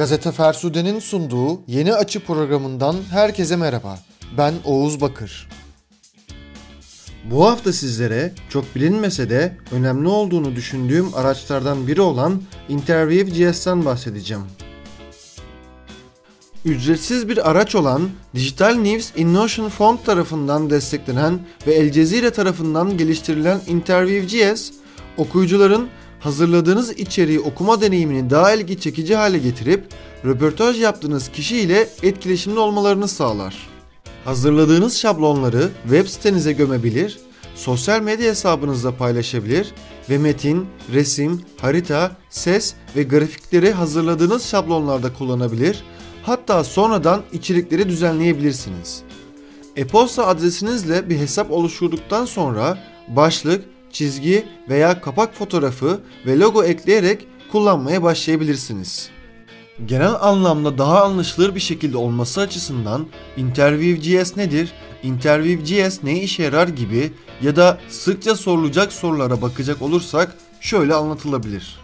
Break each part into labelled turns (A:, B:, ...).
A: Gazete Fersude'nin sunduğu Yeni Açı programından herkese merhaba. Ben Oğuz Bakır. Bu hafta sizlere çok bilinmese de önemli olduğunu düşündüğüm araçlardan biri olan Interview GS'ten bahsedeceğim. Ücretsiz bir araç olan Digital News Innovation Fund tarafından desteklenen ve El Cezire tarafından geliştirilen Interview GS, okuyucuların hazırladığınız içeriği okuma deneyimini daha ilgi çekici hale getirip röportaj yaptığınız kişi ile etkileşimli olmalarını sağlar. Hazırladığınız şablonları web sitenize gömebilir, sosyal medya hesabınızda paylaşabilir ve metin, resim, harita, ses ve grafikleri hazırladığınız şablonlarda kullanabilir, hatta sonradan içerikleri düzenleyebilirsiniz. E-posta adresinizle bir hesap oluşturduktan sonra başlık, çizgi veya kapak fotoğrafı ve logo ekleyerek kullanmaya başlayabilirsiniz. Genel anlamda daha anlaşılır bir şekilde olması açısından Interview.js nedir, Interview.js ne işe yarar gibi ya da sıkça sorulacak sorulara bakacak olursak şöyle anlatılabilir.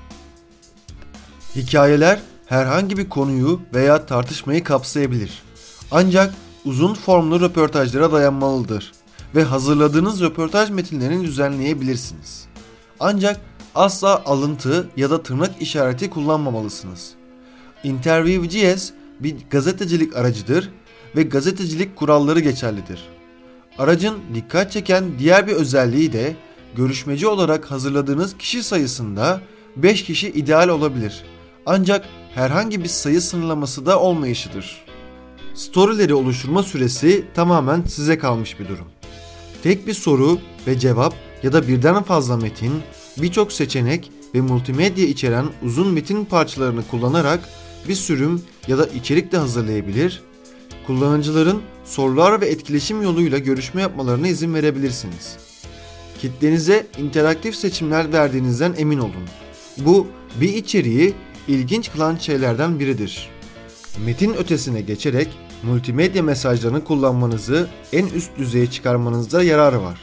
A: Hikayeler herhangi bir konuyu veya tartışmayı kapsayabilir. Ancak uzun formlu röportajlara dayanmalıdır ve hazırladığınız röportaj metinlerini düzenleyebilirsiniz. Ancak asla alıntı ya da tırnak işareti kullanmamalısınız. Interview.js bir gazetecilik aracıdır ve gazetecilik kuralları geçerlidir. Aracın dikkat çeken diğer bir özelliği de görüşmeci olarak hazırladığınız kişi sayısında 5 kişi ideal olabilir. Ancak herhangi bir sayı sınırlaması da olmayışıdır. Storyleri oluşturma süresi tamamen size kalmış bir durum. Tek bir soru ve cevap ya da birden fazla metin, birçok seçenek ve multimedya içeren uzun metin parçalarını kullanarak bir sürüm ya da içerik de hazırlayabilir, kullanıcıların sorular ve etkileşim yoluyla görüşme yapmalarına izin verebilirsiniz. Kitlenize interaktif seçimler verdiğinizden emin olun. Bu bir içeriği ilginç kılan şeylerden biridir. Metin ötesine geçerek multimedya mesajlarını kullanmanızı en üst düzeye çıkarmanızda yararı var.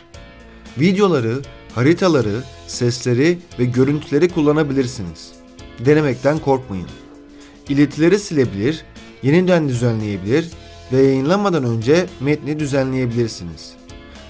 A: Videoları, haritaları, sesleri ve görüntüleri kullanabilirsiniz. Denemekten korkmayın. İletileri silebilir, yeniden düzenleyebilir ve yayınlamadan önce metni düzenleyebilirsiniz.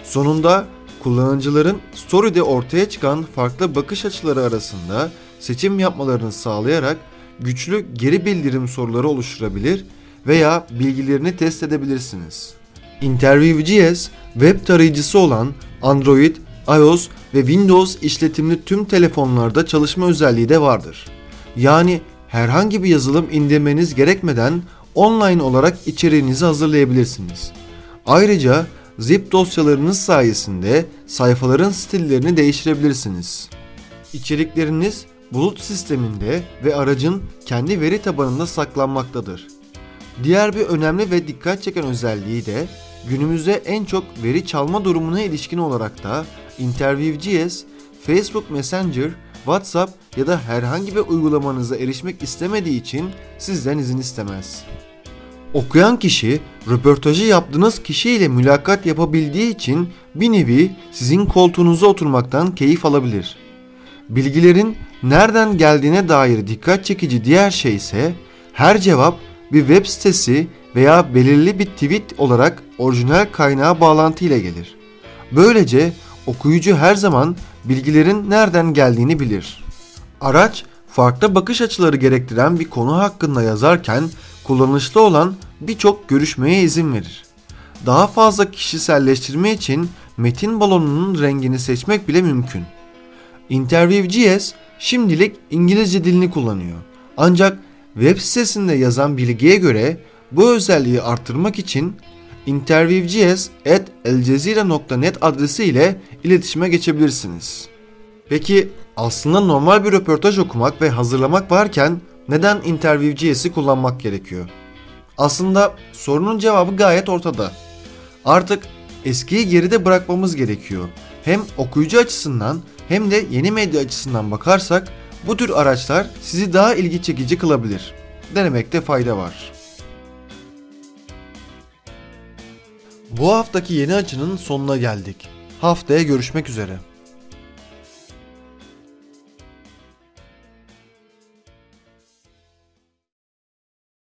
A: Sonunda kullanıcıların story'de ortaya çıkan farklı bakış açıları arasında seçim yapmalarını sağlayarak güçlü geri bildirim soruları oluşturabilir veya bilgilerini test edebilirsiniz. Interview.js web tarayıcısı olan Android, iOS ve Windows işletimli tüm telefonlarda çalışma özelliği de vardır. Yani herhangi bir yazılım indirmeniz gerekmeden online olarak içeriğinizi hazırlayabilirsiniz. Ayrıca zip dosyalarınız sayesinde sayfaların stillerini değiştirebilirsiniz. İçerikleriniz bulut sisteminde ve aracın kendi veri tabanında saklanmaktadır. Diğer bir önemli ve dikkat çeken özelliği de günümüzde en çok veri çalma durumuna ilişkin olarak da Interview.js, Facebook Messenger, WhatsApp ya da herhangi bir uygulamanıza erişmek istemediği için sizden izin istemez. Okuyan kişi röportajı yaptığınız kişiyle mülakat yapabildiği için bir nevi sizin koltuğunuza oturmaktan keyif alabilir. Bilgilerin nereden geldiğine dair dikkat çekici diğer şey ise her cevap bir web sitesi veya belirli bir tweet olarak orijinal kaynağa bağlantı ile gelir. Böylece okuyucu her zaman bilgilerin nereden geldiğini bilir. Araç farklı bakış açıları gerektiren bir konu hakkında yazarken kullanışlı olan birçok görüşmeye izin verir. Daha fazla kişiselleştirme için metin balonunun rengini seçmek bile mümkün. Interview.js şimdilik İngilizce dilini kullanıyor. Ancak web sitesinde yazan bilgiye göre bu özelliği arttırmak için interviewjs.elcezire.net adresi ile iletişime geçebilirsiniz. Peki aslında normal bir röportaj okumak ve hazırlamak varken neden Interview.js'i kullanmak gerekiyor? Aslında sorunun cevabı gayet ortada. Artık eskiyi geride bırakmamız gerekiyor. Hem okuyucu açısından hem de yeni medya açısından bakarsak bu tür araçlar sizi daha ilgi çekici kılabilir. Denemekte fayda var. Bu haftaki yeni açının sonuna geldik. Haftaya görüşmek üzere.